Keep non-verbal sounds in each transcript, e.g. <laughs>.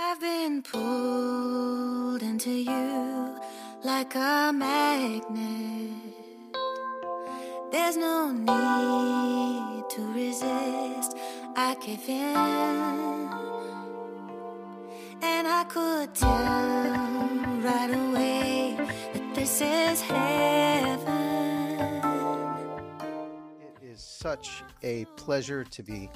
I've been pulled into you like a magnet. There's no need to resist. I give in. And I could tell right away that this is heaven. It is such a pleasure to be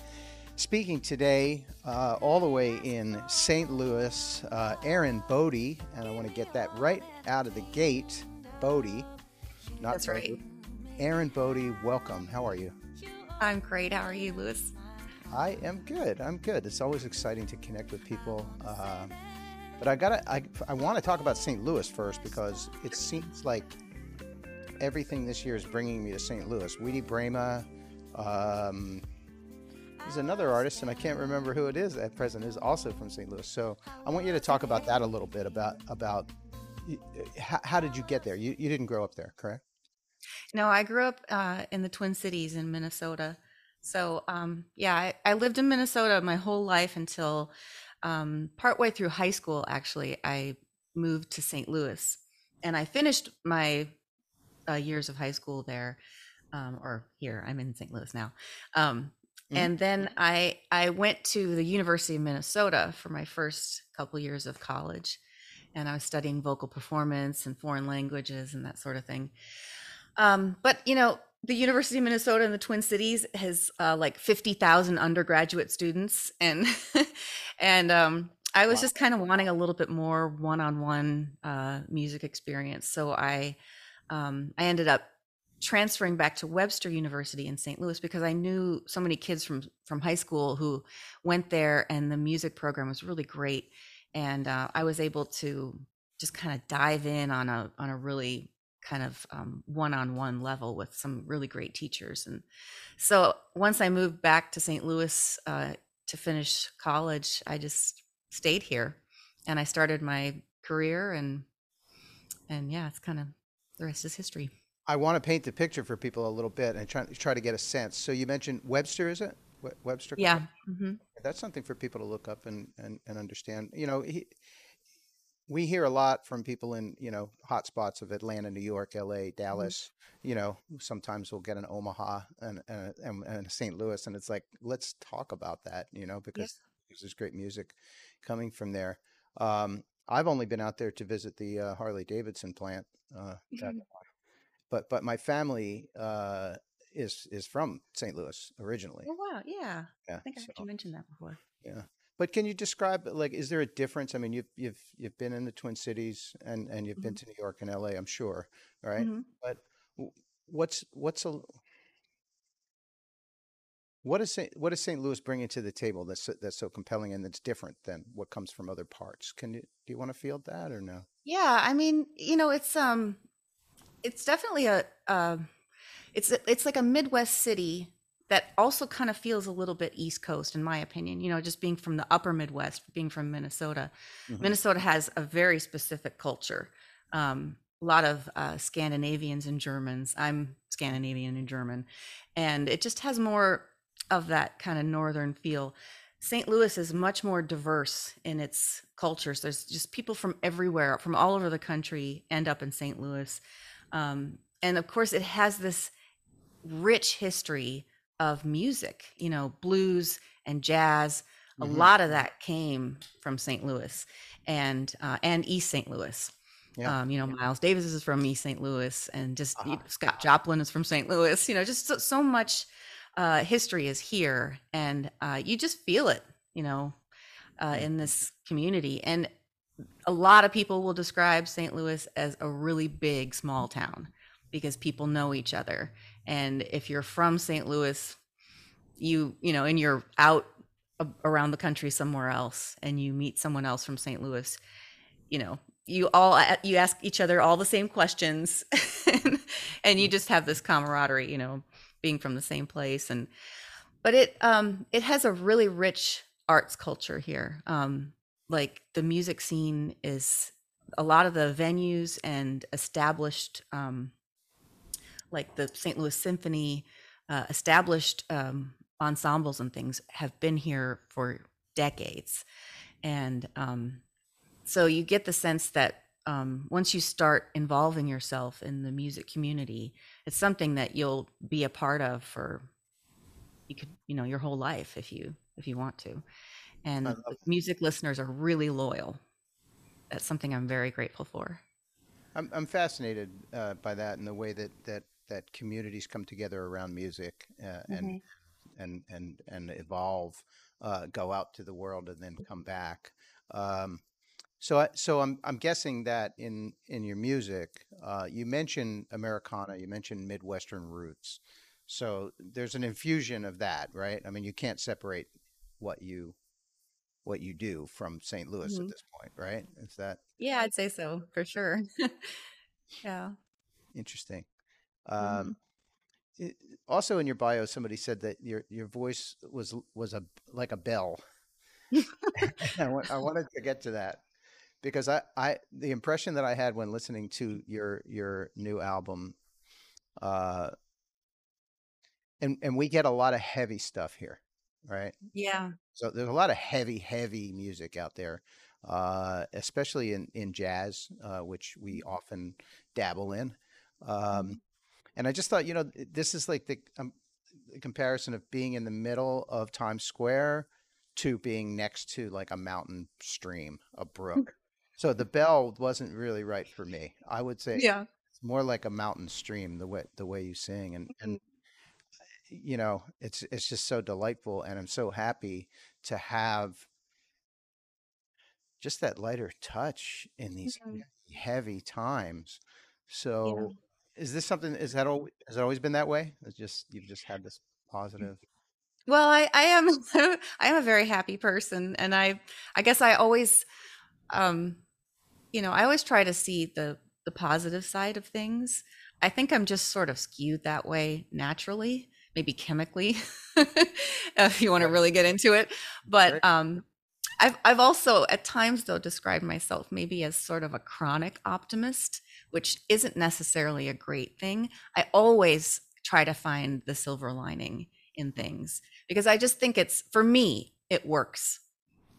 speaking today, uh, all the way in St. Louis. Uh, Erin Bode, and I want to get that right out of the gate. Bode, not That's right. Erin Bode, welcome. How are you? I'm great. How are you, Lewis? I am good. I'm good. It's always exciting to connect with people. Uh, but I gotta, I, I want to talk about St. Louis first because it seems like everything this year is bringing me to St. Louis. Weedy Brema, um, there's another artist, and I can't remember who it is at present, is also from St. Louis. So I want you to talk about that a little bit about about how, how did you get there? You, you didn't grow up there, correct? No, I grew up uh, in the Twin Cities in Minnesota. So, um, yeah, I, I lived in Minnesota my whole life until um, partway through high school, actually, I moved to St. Louis. And I finished my uh, years of high school there, um, or here, I'm in St. Louis now. Mhm. And then I, I went to the University of Minnesota for my first couple years of college. And I was studying vocal performance and foreign languages and that sort of thing. Um, but you know, the University of Minnesota in the Twin Cities has uh, like fifty thousand undergraduate students, and <laughs> and um, I was Wow. just kind of wanting a little bit more one-on-one uh, music experience. So I um, I ended up transferring back to Webster University in St. Louis because I knew so many kids from from high school who went there, and the music program was really great, and uh, I was able to just kind of dive in on a on a really kind of um, one-on-one level with some really great teachers and so once i moved back to st louis uh, to finish college i just stayed here and i started my career and and yeah it's kind of the rest is history I want to paint the picture for people a little bit and try, try to get a sense. So you mentioned Webster, is it? Webster? yeah College? hmm That's something for people to look up and, and, and understand. You know, he, we hear a lot from people in, you know, hot spots of Atlanta, New York, LA, Dallas. You know, sometimes we'll get an Omaha and, and, and, and St. Louis. And it's like, let's talk about that, you know, because, because there's great music coming from there. Um, I've only been out there to visit the uh, Harley Davidson plant. Uh, that- but but my family uh, is is from St. Louis originally. oh wow yeah Yeah, i think i heard you mention that before yeah. But can you describe like is there a difference? I mean, you've you've you've been in the Twin Cities and and you've been to New York and LA, I'm sure, right? Mhm. But what's what's a what is St. what does St. Louis bringing to the table that's so- that's so compelling and that's different than what comes from other parts? Can you do you want to field that or no? Yeah, I mean, you know, it's um, it's definitely a uh, it's it's like a Midwest city that also kind of feels a little bit East Coast, in my opinion. You know, just being from the Upper Midwest, being from Minnesota, Mhm. Minnesota has a very specific culture. Um, a lot of uh, Scandinavians and Germans. I'm Scandinavian and German, and it just has more of that kind of northern feel. St. Louis is much more diverse in its cultures. There's just people from everywhere, from all over the country, end up in St. Louis. Um, and of course, it has this rich history of music, you know, blues and jazz. A Mhm. lot of that came from St. Louis and uh, and East St. Louis. Yeah. Um, you know, Miles Davis is from East St. Louis, and just you Ah. know, Scott Joplin is from St. Louis. You know, just so, so much uh, history is here, and uh, you just feel it. You know, uh, in this community, and a lot of people will describe St. Louis as a really big small town because people know each other. And if you're from St. Louis, you you know, and you're out around the country somewhere else, and you meet someone else from St. Louis, you know, you all you ask each other all the same questions, <laughs> and you just have this camaraderie, you know, being from the same place. And but it um it has a really rich arts culture here. Um, like the music scene is a lot of the venues and established um, like the St. Louis Symphony, uh, established um, ensembles and things have been here for decades. and um, so you get the sense that um, once you start involving yourself in the music community, it's something that you'll be a part of for you could you know your whole life if you if you want to. And music listeners are really loyal. That's something I'm very grateful for. I'm I'm fascinated uh, by that and the way that that that communities come together around music uh, and and and and evolve, uh, go out to the world and then come back. Um, so I, so I'm I'm guessing that in in your music, uh, you mentioned Americana, you mentioned Midwestern roots. So there's an infusion of that, right? I mean, you can't separate what you what you do from St. Louis at Mhm. this point, right? Is that Yeah, I'd say so for sure. <laughs> yeah. interesting? Mhm. Um, it, also in your bio, somebody said that your your voice was was a like a bell. <laughs> I, I <laughs> wanted to get to that because I, I the impression that I had when listening to your your new album, uh, and and we get a lot of heavy stuff here, right? Yeah. So there's a lot of heavy, heavy music out there, uh, especially in in jazz, uh, which we often dabble in. Um, and I just thought, you know, this is like the, um, the comparison of being in the middle of Times Square to being next to like a mountain stream, a brook. <laughs> So the bell wasn't really right for me. I would say Yeah. it's more like a mountain stream the way the way you sing and and you know it's it's just so delightful and I'm so happy to have just that lighter touch in these Mhm. heavy, times. So is this something is that al- has it always been that way? It's just you've just had this positive Well, I, I am <laughs> I am a very happy person and I I guess I always um you know, I always try to see the the positive side of things. I think I'm just sort of skewed that way naturally, maybe chemically, <laughs> if you want to really get into it. But um I've I've also at times though described myself maybe as sort of a chronic optimist, which isn't necessarily a great thing. I always try to find the silver lining in things because I just think it's for me it works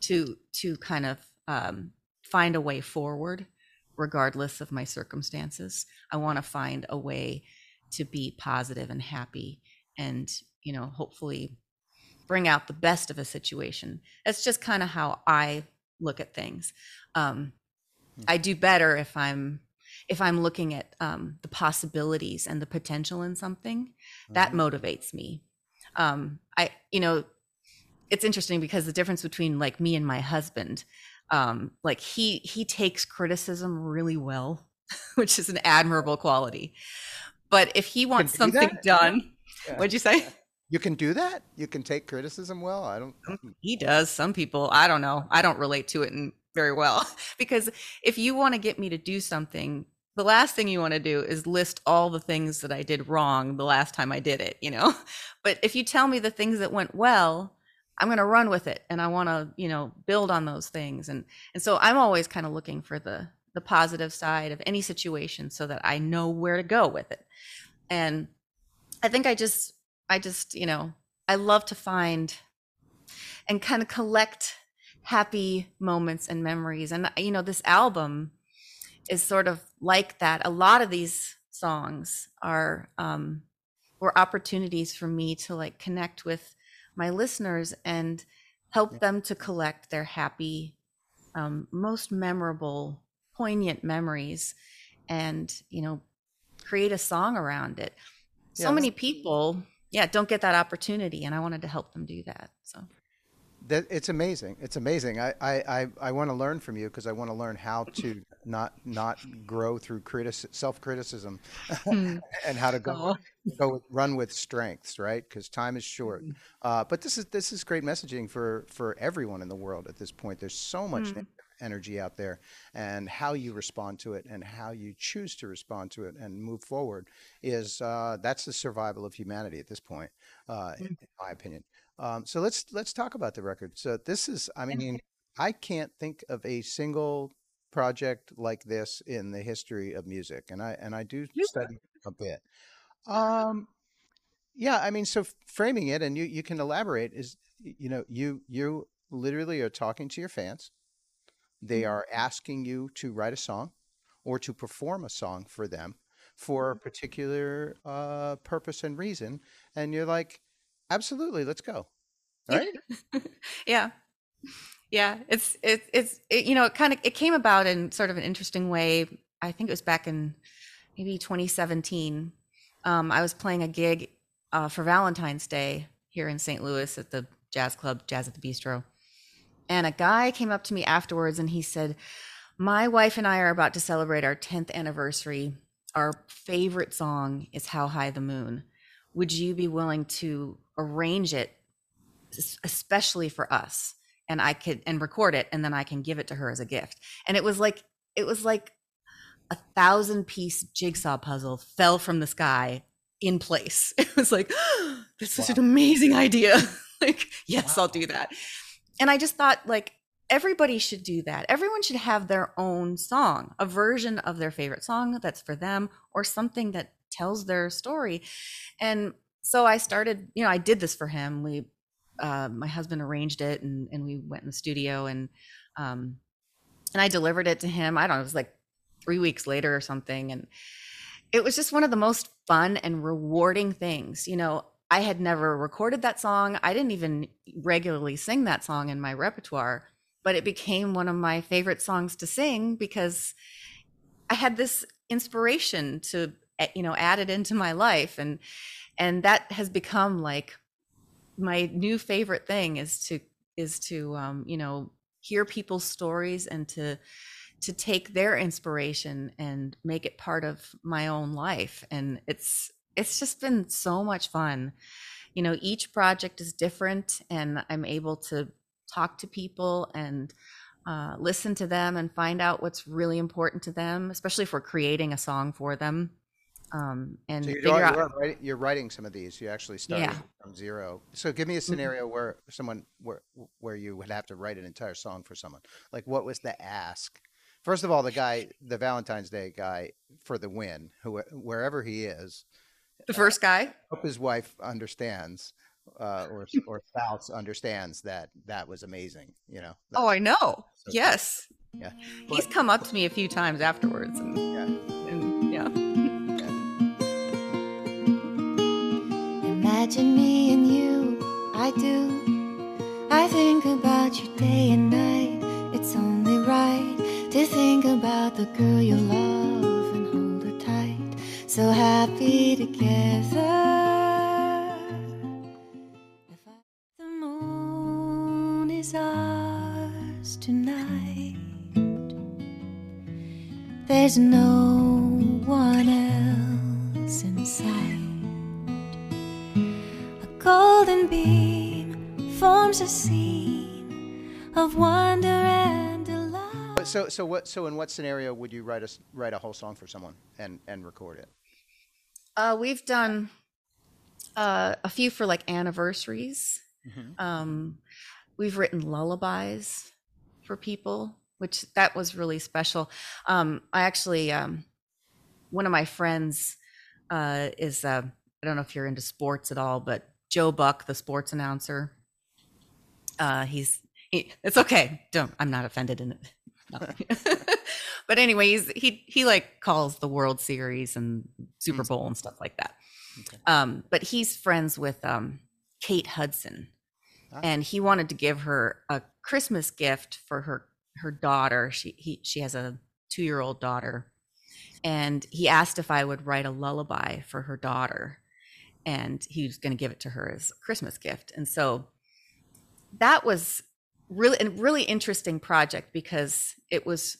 to to kind of um, find a way forward regardless of my circumstances. I want to find a way to be positive and happy and you know hopefully bring out the best of a situation. That's just kind of how I look at things. Um, Hmm. I do better if I'm if I'm looking at um, the possibilities and the potential in something. That Mhm. motivates me. Um, I you know it's interesting because the difference between like me and my husband um like he he takes criticism really well <laughs> which is an admirable quality but if he wants something done Yeah. what'd you say You can do that? You can take criticism well? I don't hmm. he does some people i don't know i don't relate to it in very well <laughs> because if you want to get me to do something the last thing you want to do is list all the things that i did wrong the last time i did it you know <laughs> but if you tell me the things that went well i'm going to run with it and i want to you know build on those things and and so i'm always kind of looking for the the positive side of any situation so that i know where to go with it and i think i just i just you know i love to find and kind of collect happy moments and memories. And you know this album is sort of like that. A lot of these songs are um were opportunities for me to like connect with my listeners and help them to collect their happy um, most memorable poignant memories and you know create a song around it so many people yeah don't get that opportunity and i wanted to help them do that so That it's amazing. It's amazing. I I I, I want to learn from you because I want to learn how to not not grow through critic self criticism, Hmm. <laughs> and how to go Oh. go run with strengths, right? Because time is short. Mm. Uh, but this is this is great messaging for for everyone in the world at this point. There's so much Mm. Energy out there, and how you respond to it and how you choose to respond to it and move forward is uh, that's the survival of humanity at this point, uh, in, Mm. in my opinion. Um, so let's let's talk about the record. So this is, I mean, I can't think of a single project like this in the history of music, and I and I do study a bit. Um, yeah, I mean, so framing it, and you you can elaborate is, you know, you you literally are talking to your fans. They Mhm. are asking you to write a song or to perform a song for them for a particular uh, purpose and reason. And you're like, absolutely, let's go. Right? <laughs> yeah yeah it's it's it's it, you know it kind of it came about in sort of an interesting way i think it was back in maybe 2017 um, i was playing a gig uh, for valentine's day here in st louis at the jazz club jazz at the bistro and a guy came up to me afterwards and he said my wife and i are about to celebrate our 10th anniversary. Our favorite song is how high the moon. Would you be willing to arrange it especially for us? And i could and record it and then i can give it to her as a gift. And it was like it was like a thousand piece jigsaw puzzle fell from the sky in place. <laughs> It was like <gasps> this is Wow. an amazing idea. <laughs> Like yes Wow. i'll do that and i just thought like everybody should do that everyone should have their own song a version of their favorite song that's for them or something that tells their story and so i started you know i did this for him we uh, my husband arranged it and, and we went in the studio and um, and I delivered it to him. I don't know, it was like three weeks later or something. And it was just one of the most fun and rewarding things. You know, I had never recorded that song. I didn't even regularly sing that song in my repertoire, but it became one of my favorite songs to sing because I had this inspiration to, you know, add it into my life. And, and that has become like my new favorite thing is to is to um, you know hear people's stories and to to take their inspiration and make it part of my own life and it's it's just been so much fun you know each project is different and i'm able to talk to people and uh, listen to them and find out what's really important to them especially if we're creating a song for them um, and So you're, figure you're, out writing, you're writing some of these. You actually started Yeah. from zero. So give me a Mhm. scenario where someone where where you would have to write an entire song for someone. Like what was the ask? First of all, the guy, the Valentine's Day guy for the win, who wherever he is, the first guy hope his wife understands uh, or or spouse understands that that was amazing. You know. oh i know so cool. yes Yeah. he's come up to me a few times afterwards and Yeah. and yeah Imagine me and you, I do. I think about you day and night. It's only right to think about the girl you love and hold her tight. So happy together. The moon is ours tonight. There's no one else in sight. A golden beam forms a scene of wonder and delight. So so what so in what scenario would you write a write a whole song for someone and and record it? Uh, we've done uh, a few for like anniversaries. Mhm. Um, we've written lullabies for people, which that was really special. Um, I actually, um, one of my friends uh, is, uh, I don't know if you're into sports at all, but Joe Buck, the sports announcer. Uh, he's, he, it's okay. Don't, I'm not offended in it. No. <laughs> <laughs> but anyway, he's, he, he like calls the World Series and Super Mm. Bowl and stuff like that. Okay. Um, but he's friends with um, Kate Hudson, Ah. and he wanted to give her a Christmas gift for her her daughter. She he she has a two year old daughter, and he asked if I would write a lullaby for her daughter, and he was going to give it to her as a Christmas gift. And so that was really a really interesting project because it was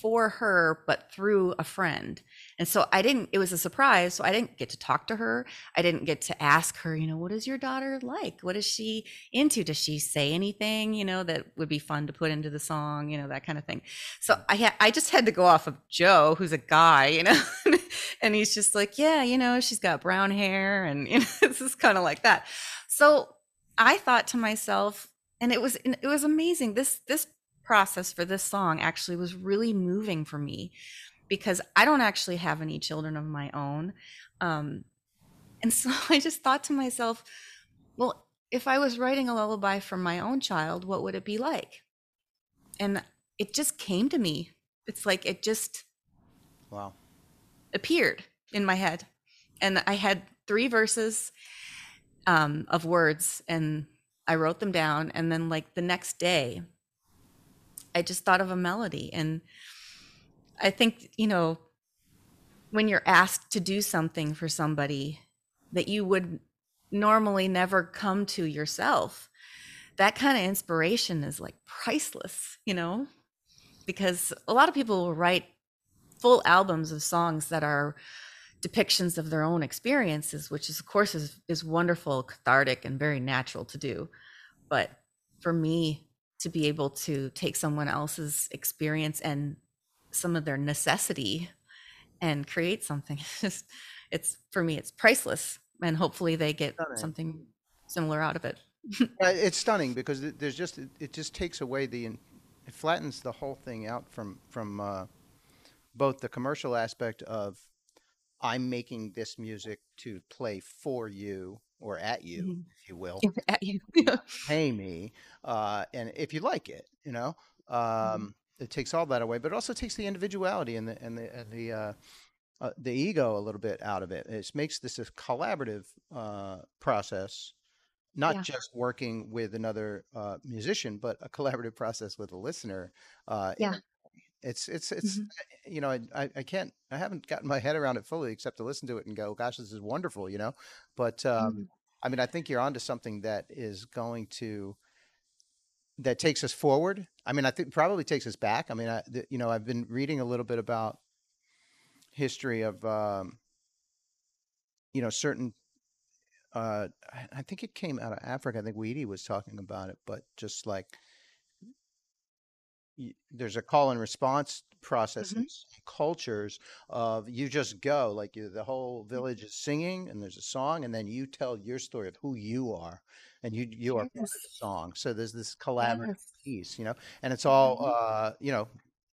for her but through a friend. And so i didn't it was a surprise so i didn't get to talk to her. I didn't get to ask her you know what is your daughter like? What is she into? Does she say anything you know that would be fun to put into the song? You know that kind of thing. So i had i just had to go off of joe who's a guy you know <laughs> and he's just like yeah you know she's got brown hair and you know <laughs> this is kind of like that. So i thought to myself and it was it was amazing this this process for this song actually was really moving for me because I don't actually have any children of my own. Um, and so <laughs> I just thought to myself, well, if I was writing a lullaby for my own child, what would it be like? And it just came to me. It's like it just Wow. appeared in my head. And I had three verses um, of words and I wrote them down. And then, like, the next day, I just thought of a melody. And I think, you know, when you're asked to do something for somebody that you would normally never come to yourself, that kind of inspiration is like priceless, you know? Because a lot of people will write full albums of songs that are depictions of their own experiences, which is of course is, is wonderful, cathartic, and very natural to do. But for me to be able to take someone else's experience and some of their necessity and create something, <laughs> it's it's for me, it's priceless. And hopefully they get Stunning. something similar out of it. <laughs> It's stunning because it- there's just it just takes away the it flattens the whole thing out from from uh, both the commercial aspect of I'm making this music to play for you or at you, Mhm. if you will, At you. <laughs> pay me, uh, and if you like it, you know, um, it takes all that away, but it also takes the individuality and the and the and the uh, uh, the ego a little bit out of it. It makes this a collaborative uh, process, not Yeah. just working with another uh, musician, but a collaborative process with a listener. Uh, Yeah. It's it's it's Mhm. you know I, I can't I haven't gotten my head around it fully except to listen to it and go gosh this is wonderful you know but um, Mhm. I mean I think you're onto something that is going to that takes us forward. I mean, I think probably takes us back. I mean, I, the, you know, I've been reading a little bit about history of, um, you know, certain. Uh, I, think it came out of Africa. I think Weedy was talking about it, but just like there's a call and response process in some cultures of you just go like you, the whole village is singing and there's a song and then you tell your story of who you are and you you are part of the song so there's this collaborative Yes. piece you know and it's all Mhm. uh you know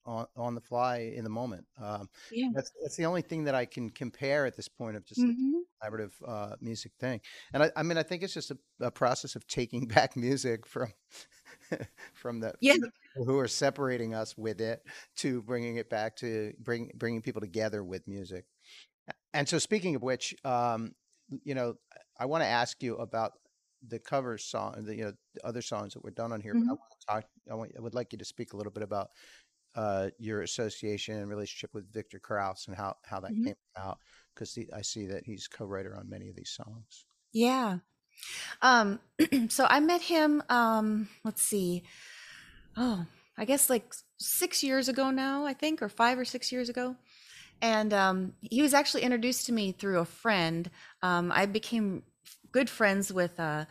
on, on the fly in the moment um Yeah. that's that's the only thing that i can compare at this point of just Mhm. collaborative uh music thing and i i mean i think it's just a, a process of taking <laughs> back music from <laughs> from the Yeah. people who are separating us with it to bringing it back to bring bringing people together with music and so speaking of which um you know i want to ask you about the cover song the you know the other songs that were done on here but i want to talk i want i would like you to speak a little bit about uh your association and relationship with victor krauss and how how that Mhm. came about because i see that he's co-writer on many of these songs Yeah. Um, <clears throat> so I met him, um, let's see. Oh, I guess like six years ago now, I think, or five or six years ago. And um, he was actually introduced to me through a friend. Um, I became good friends with uh,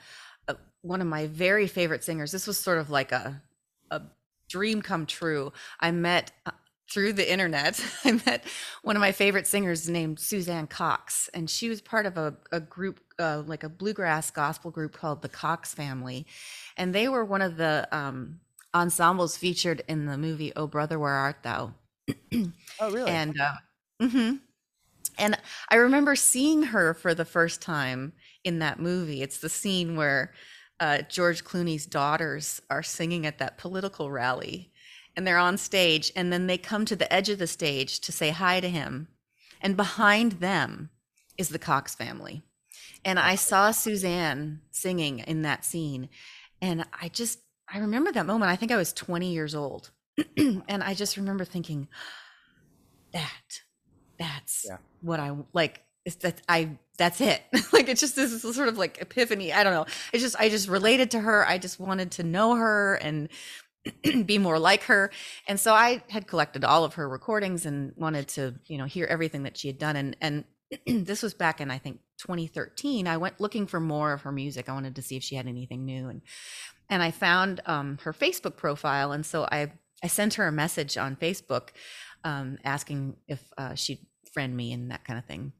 uh, one of my very favorite singers. This was sort of like a, a dream come true. I met uh, through the internet. <laughs> I met one of my favorite singers named Suzanne Cox, and she was part of a, a group, uh, like a bluegrass gospel group called the Cox Family. And they were one of the um, ensembles featured in the movie Oh Brother, Where Art Thou? <clears throat> oh really And uh, mhm. and I remember seeing her for the first time in that movie. It's the scene where uh, George Clooney's daughters are singing at that political rally, and they're on stage, and then they come to the edge of the stage to say hi to him, and behind them is the Cox family. And I saw Suzanne singing in that scene, and I just I remember that moment. I think I was 20 years old, <clears throat> and I just remember thinking, that that's Yeah. what I like. It's that I that's it. <laughs> like it's just this sort of like epiphany. I don't know. It's just I just related to her. I just wanted to know her and <clears throat> be more like her. And so I had collected all of her recordings and wanted to, you know, hear everything that she had done. And and <clears throat> this was back in I think 2013. I went looking for more of her music. I wanted to see if she had anything new. And and I found um, her Facebook profile. And so I I sent her a message on Facebook um, asking if uh, she'd friend me and that kind of thing.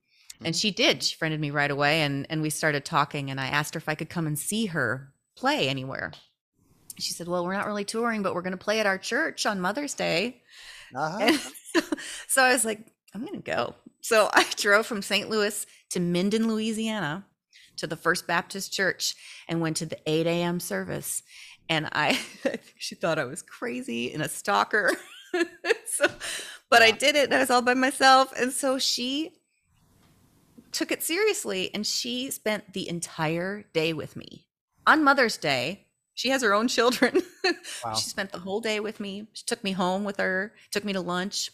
And Mhm. she did. She friended me right away, and and we started talking. And I asked her if I could come and see her play anywhere. She said, "Well, we're not really touring, but we're going to play at our church on Mother's Day." uh-huh. And <laughs> so I was like, "I'm going to go." So <laughs> I drove from St. Louis to Minden, Louisiana, to the First Baptist Church and went to the 8 a.m. service. And I, <laughs> she thought I was crazy and a stalker. <laughs> so, but I did it and I was all by myself. And so she took it seriously and she spent the entire day with me on Mother's Day. She has her own children. <laughs> Wow. she spent the whole day with me. She took me home with her, took me to lunch,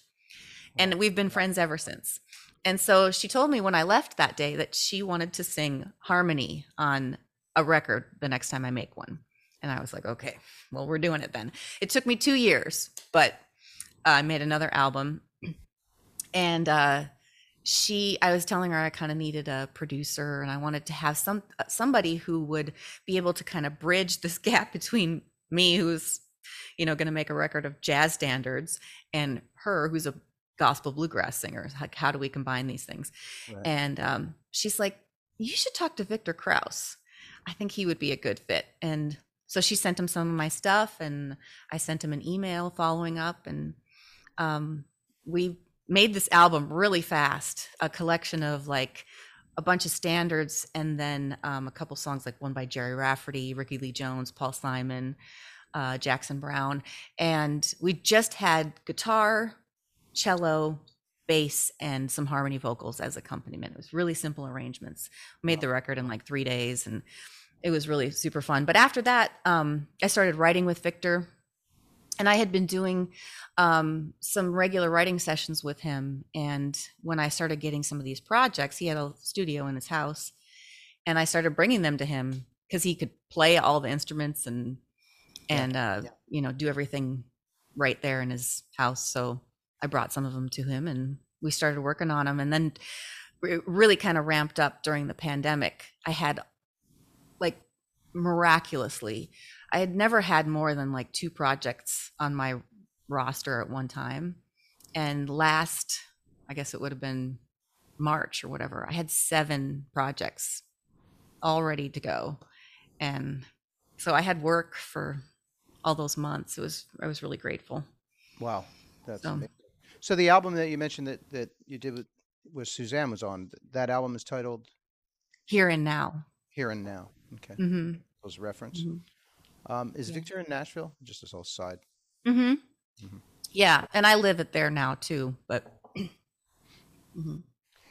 and we've been friends ever since. And so she told me when I left that day that she wanted to sing harmony on a record the next time I make one. And I was like, okay, well, we're doing it then. It took me two years, but uh, I made another album. And uh, she, I was telling her I kind of needed a producer and I wanted to have some uh, somebody who would be able to kind of bridge this <laughs> gap between me, who's, you know, going to make a record of jazz standards, and her, who's a gospel bluegrass singer. Like, how do we combine these things? Right. And um, she's like, you should talk to Victor Krauss. I think he would be a good fit. And so she sent him some of my stuff, and I sent him an email following up, and um, we made this album really fast, a collection of like a bunch of standards, and then um, a couple songs like one by Gerry Rafferty, Rickie Lee Jones, Paul Simon, uh, Jackson Browne, and we just had guitar, cello, bass, and some harmony vocals as accompaniment. It was really simple arrangements. Made the record in like three days, and it was really super fun. But after that, um, I started writing with Victor, and I had been doing um, some regular writing sessions with him. And when I started getting some of these projects, he had a studio in his house, and I started bringing them to him because he could play all the instruments and and uh, yeah. you know do everything right there in his house. So I brought some of them to him, and we started working on them. And then it really kind of ramped up during the pandemic. I had like miraculously, I had never had more than like two projects on my roster at one time. And last, I guess it would have been March or whatever, I had seven projects all ready to go. And so I had work for all those months. It was, I was really grateful. Wow, that's So- amazing. So the album that you mentioned that that you did with, with Suzanne was on. That album is titled Here and now. Here and Now. Okay, Mm-hmm. those reference. Mhm. Um, is Yeah. Victor in Nashville? Just as a side. Mm-hmm. mm-hmm. Yeah. And I live it there now too, but. <clears throat> Mhm.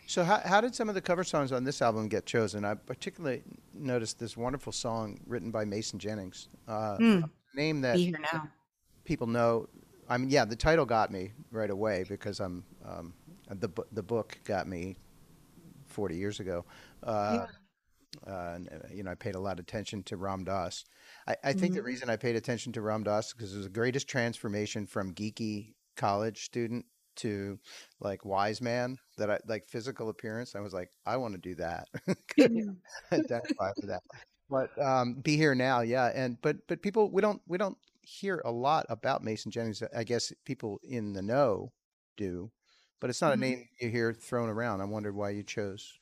So how how did some of the cover songs on this album get chosen? I particularly noticed this wonderful song written by Mason Jennings. Uh, Mm, a name that be here now. people know. I mean, yeah, the title got me right away because I'm um, the the book got me 40 years ago. Uh, uh, and, uh, you know, I paid a lot of attention to Ram Dass. I, I think the reason I paid attention to Ram Dass because it was the greatest transformation from geeky college student to like wise man that I like physical appearance. I was like, I want to do that. <laughs> Identify that. But um, be here now, yeah. And but but people we don't we don't hear a lot about Mason Jennings. I guess people in the know do, but it's not Mhm. a name you hear thrown around. I wondered why you chose.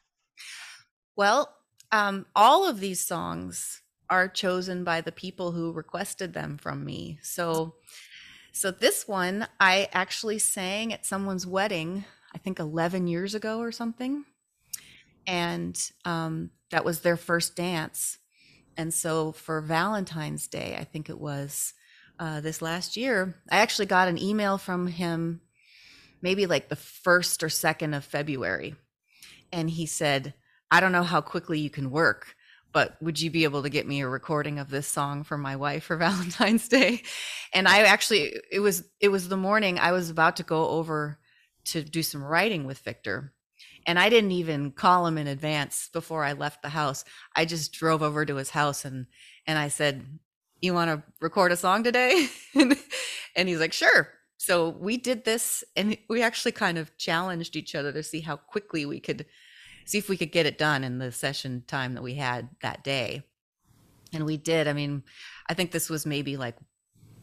Well, um, all of these songs are chosen by the people who requested them from me. So, so this one I actually sang at someone's wedding, I think 11 years ago or something, and um, that was their first dance. And so for Valentine's Day, I think it was uh, this last year, I actually got an email from him, maybe like the first or second of February, and he said. I don't know how quickly you can work, but would you be able to get me a recording of this song for my wife for <laughs> Valentine's Day? And I actually it was it was the morning I was about to go over to do some writing with Victor. And I didn't even call him in advance before I left the house. I just drove over to his house and and I said, "You want to record a song today?" <laughs> and he's like, "Sure." So we did this and we actually kind of challenged each other to see how quickly we could see if we could get it done in the session time that we had that day. And we did. I mean, I think this was maybe like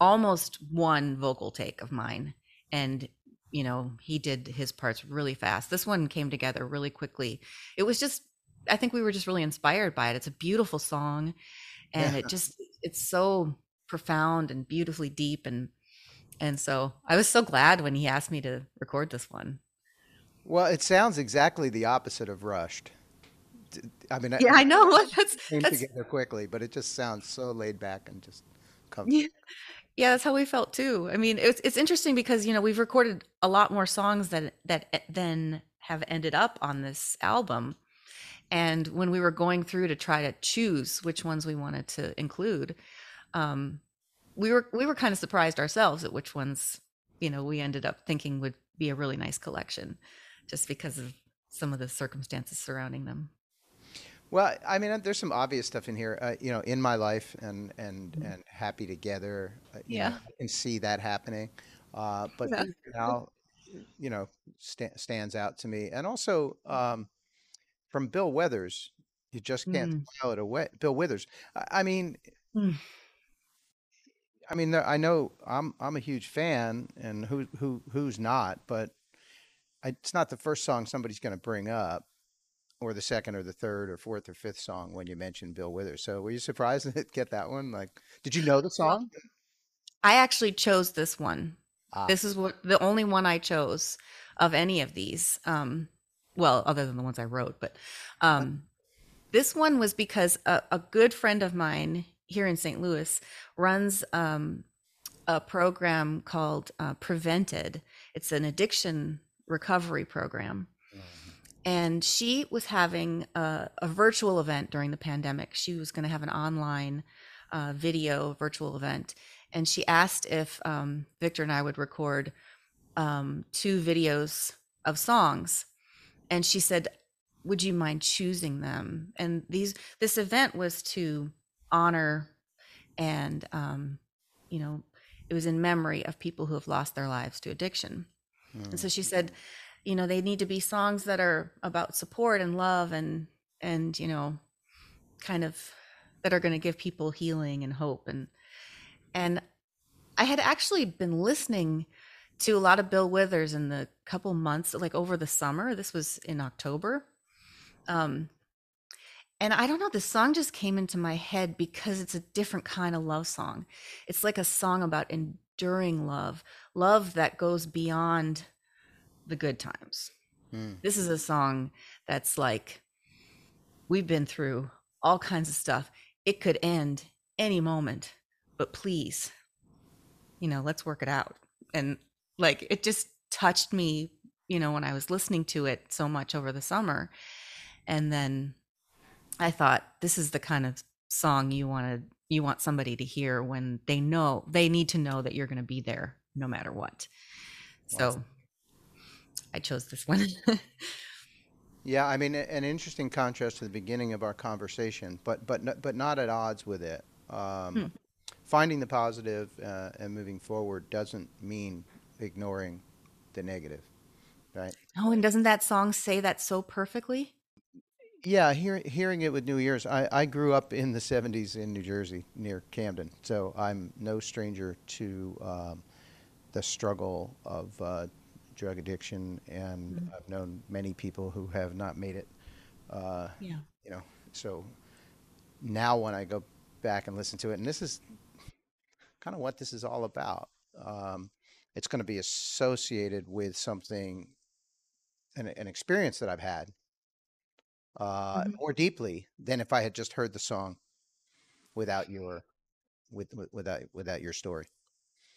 almost one vocal take of mine. And, you know, he did his parts really fast. This one came together really quickly. It was just, I think we were just really inspired by it. It's a beautiful song and Yeah. it just, it's so profound and beautifully deep. And, and so I was so glad when he asked me to record this one. Well, it sounds exactly the opposite of rushed I mean, Yeah, I know. <laughs> That's came that's together quickly, but it just sounds so laid back and just yeah, <laughs> comfortable. yeah, that's how we felt too. I mean, it's it's interesting because you know we've recorded a lot more songs that that eh, e- then have ended up on this album, and when we were going through to try to choose which ones we wanted to include, um, we were we were kind of surprised ourselves at which ones you know we ended up thinking would be a really nice collection, just because of some of the circumstances surrounding them. Well, I mean, there's some obvious stuff in here. Uh, you know, in my life and and Mhm. and happy together. Uh, you know, Yeah, I can see that happening. Uh, but yeah. now, you know, sta stands out to me, and also um, from Bill Withers, you just can't Mm, smile it away. Bill Withers. I, I mean, mm, I mean, I know I'm I'm a huge fan, and who who who's not, but I, it's not the first song somebody's going to bring up, or the second, or the third, or fourth, or fifth song when you mention Bill Withers. So were you surprised <laughs> to get that one? Like, did you know the song? I actually chose this one. Ah, This is what the only one I chose of any of these. Um, well, other than the ones I wrote, but um, this one was because a, a good friend of mine here in St. Louis runs um, a program called uh, Prevented. It's an addiction recovery program. And she was having a, a virtual event during the pandemic. She was going to have an online uh, video virtual event. And she asked if um, Victor and I would record um, two videos of songs. And she said, Would you mind choosing them? And these this event was to honor and um, you know, it was in memory of people who have lost their lives to addiction. And so mm, she said, you know, they need to be songs that are about support and love and and you know, kind of that are going to give people healing and hope and and I had actually been listening to a lot of Bill Withers in the couple months like over the summer. This was in October. Um and I don't know, this song just came into my head because it's a different kind of love song. It's like a song about enduring love, love that goes beyond the good times. mm, This is a song that's like, we've been through all kinds of stuff. It could end any moment, but please, you know, let's work it out. And like, it just touched me, you know, when I was listening to it so much over the summer. And then I thought, this is the kind of song you want to, you want somebody to hear when they know, they need to know that you're going to be there no matter what. wow. So I chose this one. <laughs> Yeah, I mean, an interesting contrast to the beginning of our conversation, but but but not at odds with it. Hmm. Um, finding the positive uh, and moving forward doesn't mean ignoring the negative, right? Oh, and doesn't that song say that so perfectly? Yeah, hear, hearing it with New Year's. I, I grew up in the 70s in New Jersey near Camden, so I'm no stranger to um, the struggle of uh, drug addiction, and Mm. I've known many people who have not made it. Uh, Yeah. you know, so now when I go back and listen to it, and this is kind of what this is all about, um, it's going to be associated with something, an, an experience that I've had uh, Mhm. more deeply than if I had just heard the song without your with, with without without your story.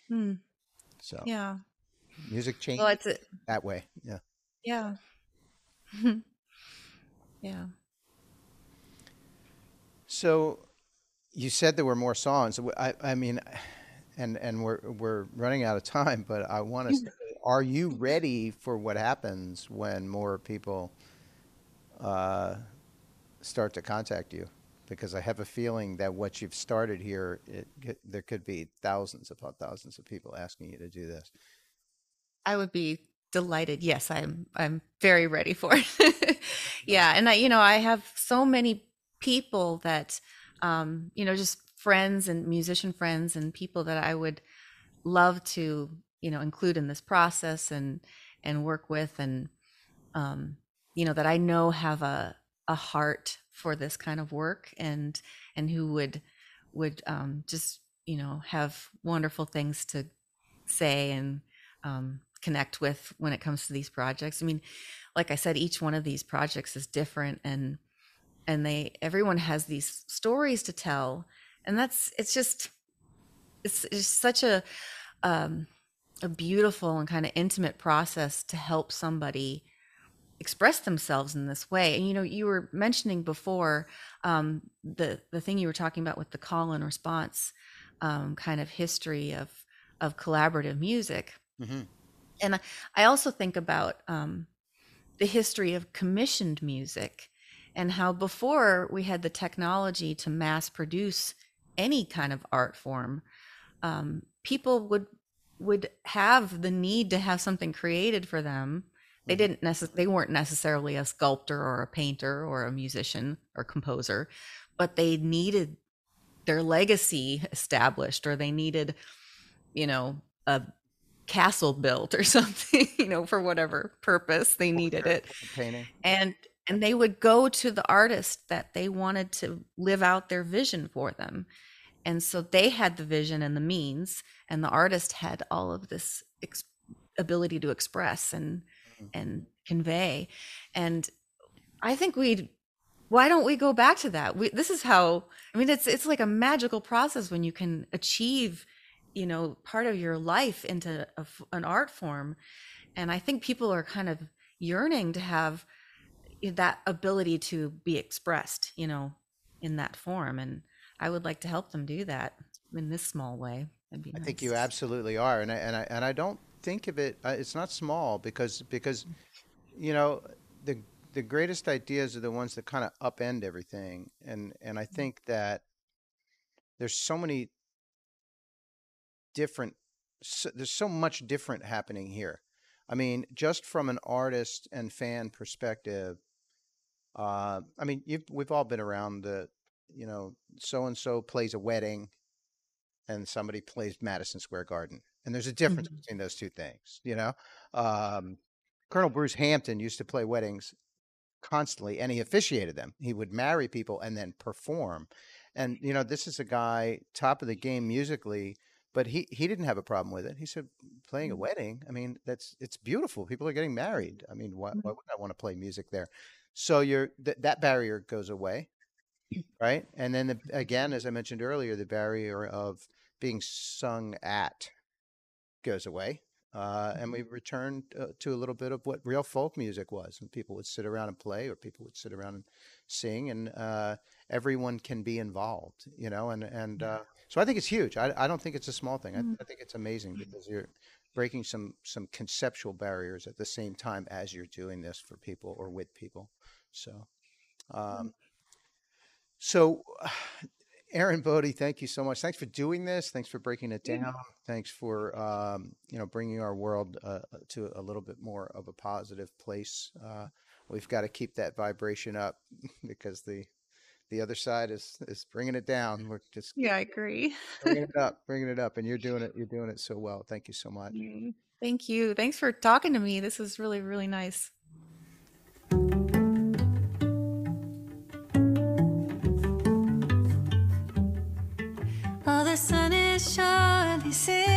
Hmm. So Yeah. music Well, changes it's a, that way. Yeah. yeah. <laughs> yeah. So you said there were more songs. i i mean, and and we're we're running out of time, but I want to say, are you ready for what happens when more people uh, start to contact you? Because I have a feeling that what you've started here, it, there could be thousands upon thousands of people asking you to do this. I would be delighted. Yes, I'm I'm very ready for it. <laughs> yeah, and I you know, I have so many people that um, you know, just friends and musician friends and people that I would love to, you know, include in this process and and work with and um, you know, that I know have a a heart for this kind of work and and who would would um just, you know, have wonderful things to say and um, connect with when it comes to these projects. I mean, like I said, each one of these projects is different, and and they everyone has these stories to tell and that's it's just it's, it's such a um a beautiful and kind of intimate process to help somebody express themselves in this way. And you know you were mentioning before um the the thing you were talking about with the call and response um kind of history of of collaborative music. Hmm and I- I also think about um, the history of commissioned music and how before we had the technology to mass produce any kind of art form, um, people would would have the need to have something created for them. They Mhm. didn't necess- they weren't necessarily a sculptor or a painter or a musician or composer, but they needed their legacy established or they needed, you know, a castle built or <laughs> something, you know, for whatever purpose they needed it. Painting. And and they would go to the artist that they wanted to live out their vision for them. And so they had the vision and the means and the artist had all of this ex- ability to express and Mhm. and convey. And I think we'd why don't we go back to that? We, this is how I mean it's it's like a magical process when you can achieve, you know, part of your life into a an art form. And I think people are kind of yearning to have that ability to be expressed, you know, in that form. And I would like to help them do that in this small way. I think you absolutely are, and I and I and I don't think of it. Uh, it's not small because because you know the the greatest ideas are the ones that kind of upend everything, and and I think that there's so many different. So, there's so much different happening here. I mean, just from an artist and fan perspective, uh, I mean, you've, we've all been around the, you know, so and so plays a wedding and somebody plays Madison Square Garden. And there's a difference Mhm. between those two things, you know? Um, Colonel Bruce Hampton used to play weddings constantly and he officiated them. He would marry people and then perform. And, you know, this is a guy top of the game musically, but he, he didn't have a problem with it. He said, playing a Mhm. wedding, I mean, that's, it's beautiful. People are getting married. I mean, why, why Mhm. wouldn't I want to play music there? So you're, th- that barrier goes away <clears throat> right? And then the, again, as I mentioned earlier, the barrier of being sung at goes away. Uh, and we return uh, to a little bit of what real folk music was, and people would sit around and play, or people would sit around and sing, and uh, everyone can be involved, you know. And and uh, so I think it's huge. I, I don't think it's a small thing. I, Mm. I think it's amazing because you're breaking some some conceptual barriers at the same time as you're doing this for people or with people. So. Um, so, <sighs> Aaron Bode, thank you so much. Thanks for doing this. Thanks for breaking it down. Thanks for um, you know bringing our world uh, to a little bit more of a positive place. Uh, we've got to keep that vibration up <laughs> because the the other side is is bringing it down. We're just Yeah, I agree. bringing it <laughs> up, bringing it up, and you're doing it. You're doing it so well. Thank you so much. Mm, Thank you. Thanks for talking to me. This is really, really nice. Oh, the sun is surely sinking.